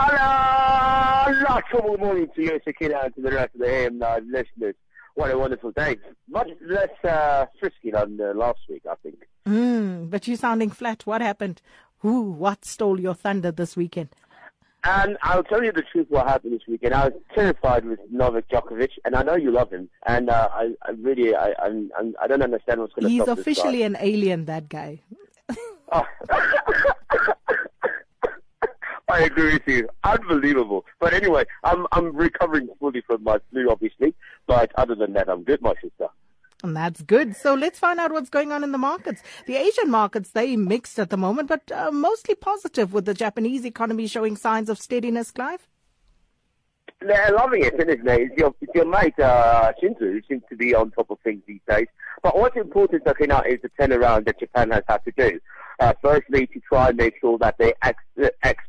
Hello! Lots of morning to you, Sakina, and to the rest of the AM Live listeners. What a wonderful day. Much less uh, frisky than uh, last week, I think. Mm, but you're sounding flat. What happened? Who, what stole your thunder this weekend? And I'll tell you the truth what happened this weekend. I was terrified with Novak Djokovic, and I know you love him. And uh, I, I really, I, I'm, I'm, I don't understand what's going to happen. He's officially an alien, that guy. Oh. I agree with you. Unbelievable. But anyway, I'm I'm recovering fully from my flu, obviously. But other than that, I'm good, my sister. And that's good. So let's find out what's going on in the markets. The Asian markets, they mixed at the moment, but uh, mostly positive with the Japanese economy showing signs of steadiness, Clive. They're loving it, isn't it? It's your, it's your mate, uh, Shinzo, who seems to be on top of things these days. But what's important, Sakina, is the turnaround that Japan has had to do. Uh, firstly, to try and make sure that they ex- ex-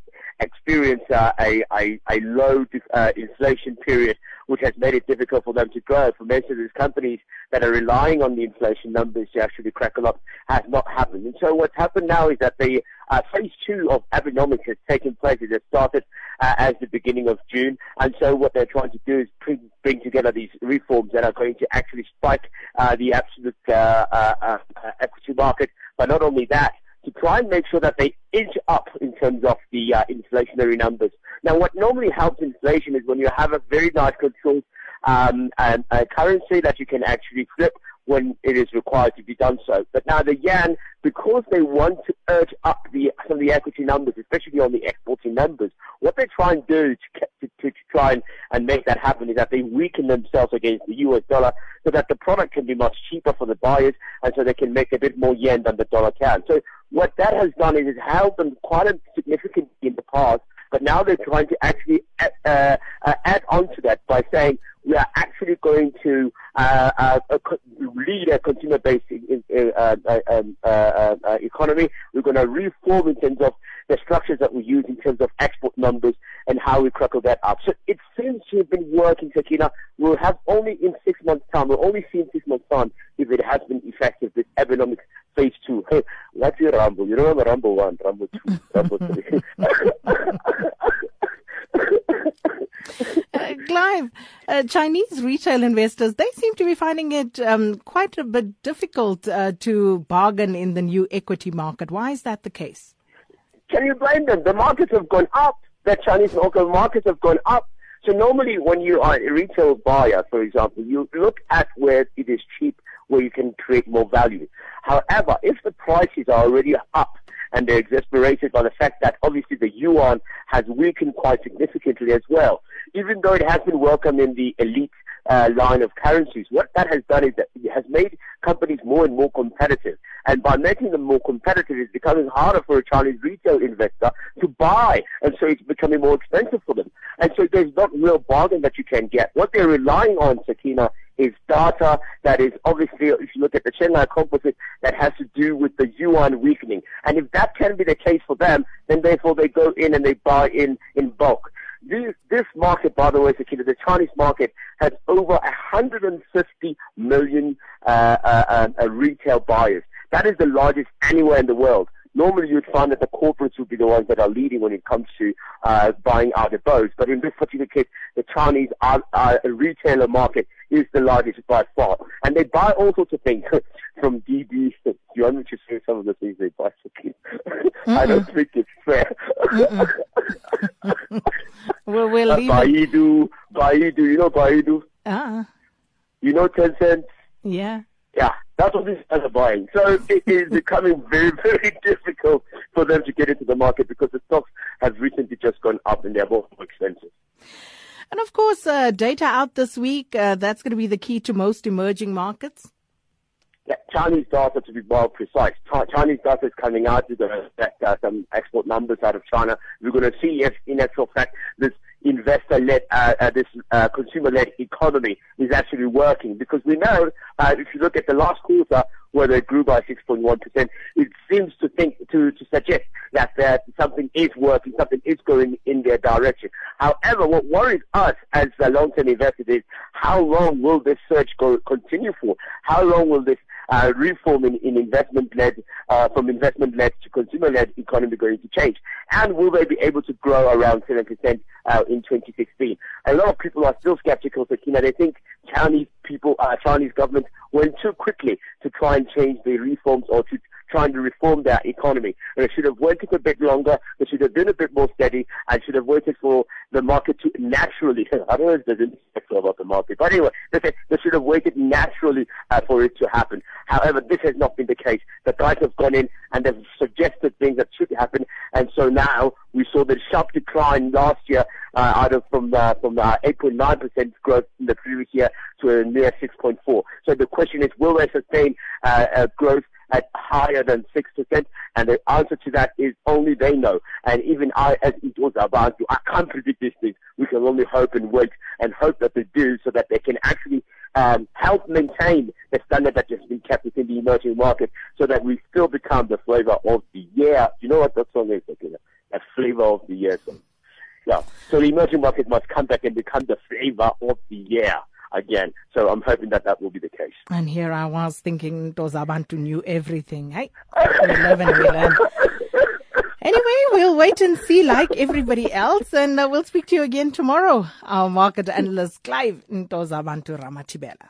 experience uh, a, a, a low uh, inflation period, which has made it difficult for them to grow. For many of these companies that are relying on the inflation numbers to actually crackle up has not happened. And so what's happened now is that the uh, phase two of Abenomics has taken place. It has started uh, as the beginning of June. And so what they're trying to do is bring, bring together these reforms that are going to actually spike uh, the absolute uh, equity market. But not only that, to try and make sure that they inch up terms of the uh, inflationary numbers. Now, what normally helps inflation is when you have a very nice controlled um, a currency that you can actually flip when it is required to be done so. But now the yen, because they want to urge up the some of the equity numbers, especially on the exporting numbers, what they try and do to, to, to try and, and make that happen is that they weaken themselves against the US dollar so that the product can be much cheaper for the buyers and so they can make a bit more yen than the dollar can. So what that has done is it held them quite significantly in the past, but now they're trying to actually uh, uh, add on to that by saying we are actually going to uh, uh, lead a consumer-based uh, uh, um, economy. We're going to reform in terms of the structures that we use in terms of export numbers and how we crackle that up. So it seems to have been working, Sakina. We'll have only in six months' time, we'll only see in six months' time if it has been effective, this economic phase two. What's your Rambo? You remember Rambo 1, Rambo 2, Rambo 3. uh, Clive, uh, Chinese retail investors, they seem to be finding it um, quite a bit difficult uh, to bargain in the new equity market. Why is that the case? Can you blame them? The markets have gone up. The Chinese local markets have gone up. So normally when you are a retail buyer, for example, you look at where it is cheap, where you can create more value. However, if the prices are already up and they're exasperated by the fact that obviously the yuan has weakened quite significantly as well, even though it has been welcomed in the elite uh, line of currencies. What that has done is that it has made companies more and more competitive. And by making them more competitive, it's becoming harder for a Chinese retail investor to buy. And so it's becoming more expensive for them. And so there's not real bargain that you can get. What they're relying on, Sakina, is data that is obviously, if you look at the Shanghai Composite, that has to do with the yuan weakening. And if that can be the case for them, then therefore they go in and they buy in in bulk. This, this market, by the way, Sakina, the Chinese market has over 150 million uh, uh, uh, retail buyers. That is the largest anywhere in the world. Normally, you'd find that the corporates would be the ones that are leading when it comes to uh, buying out the boats. But in this particular case, the Chinese are, are retailer market is the largest by far. And they buy all sorts of things from DD. Do you want me to say some of the things they buy? I don't think it's fair. Well, uh, leave Baidu, Baidu, you know Baidu? Ah. You know Tencent? Yeah. Yeah, that's what these guys are buying. So it is becoming very, very difficult for them to get into the market because the stocks have recently just gone up and they're both more expensive. And of course, uh, data out this week, uh, that's going to be the key to most emerging markets. Yeah, Chinese data to be more precise. Chinese data is coming out. We're going to expect uh, some export numbers out of China. We're going to see if, in actual fact, this investor-led, uh, uh, this uh, consumer-led economy is actually working. Because we know, uh, if you look at the last quarter, where they grew by 6.1%, it seems to think to, to suggest that uh, something is working, something is going in their direction. However, what worries us as the long-term investors is how long will this surge go, continue for? How long will this uh, reform in, in investment-led, uh, from investment-led to consumer-led economy going to change? And will they be able to grow around 7% uh, in 2016? A lot of people are still skeptical, Sakina. They think Chinese people, uh, Chinese government went too quickly to try and change the reforms or to trying to reform their economy. And they should have waited a bit longer. They should have been a bit more steady and should have waited for the market to naturally, I don't know if there's anything about the market, but anyway, they, they should have waited naturally uh, for it to happen. However, this has not been the case. The guys have gone in and they've suggested things that should happen. And so now we saw the sharp decline last year uh, out of from uh, from uh, 8.9% growth in the previous year to a near 6.4. So the question is, will they sustain uh, uh, growth at higher than 6%? And the answer to that is only they know. And even I, as it was about you, I can't predict these things. We can only hope and wait and hope that they do so that they can actually um, help maintain the standard that has been kept within the emerging market so that we still become the flavor of the year. You know what that song is? Okay, a flavor of the year song. Yeah. So the emerging market must come back and become the flavor of the year again. So I'm hoping that that will be the case. And here I was thinking Dozabantu knew everything. Hey, 11 11. Anyway, we'll wait and see like everybody else, and uh, we'll speak to you again tomorrow. Our market analyst, Clive Ntozabantu Ramathibela.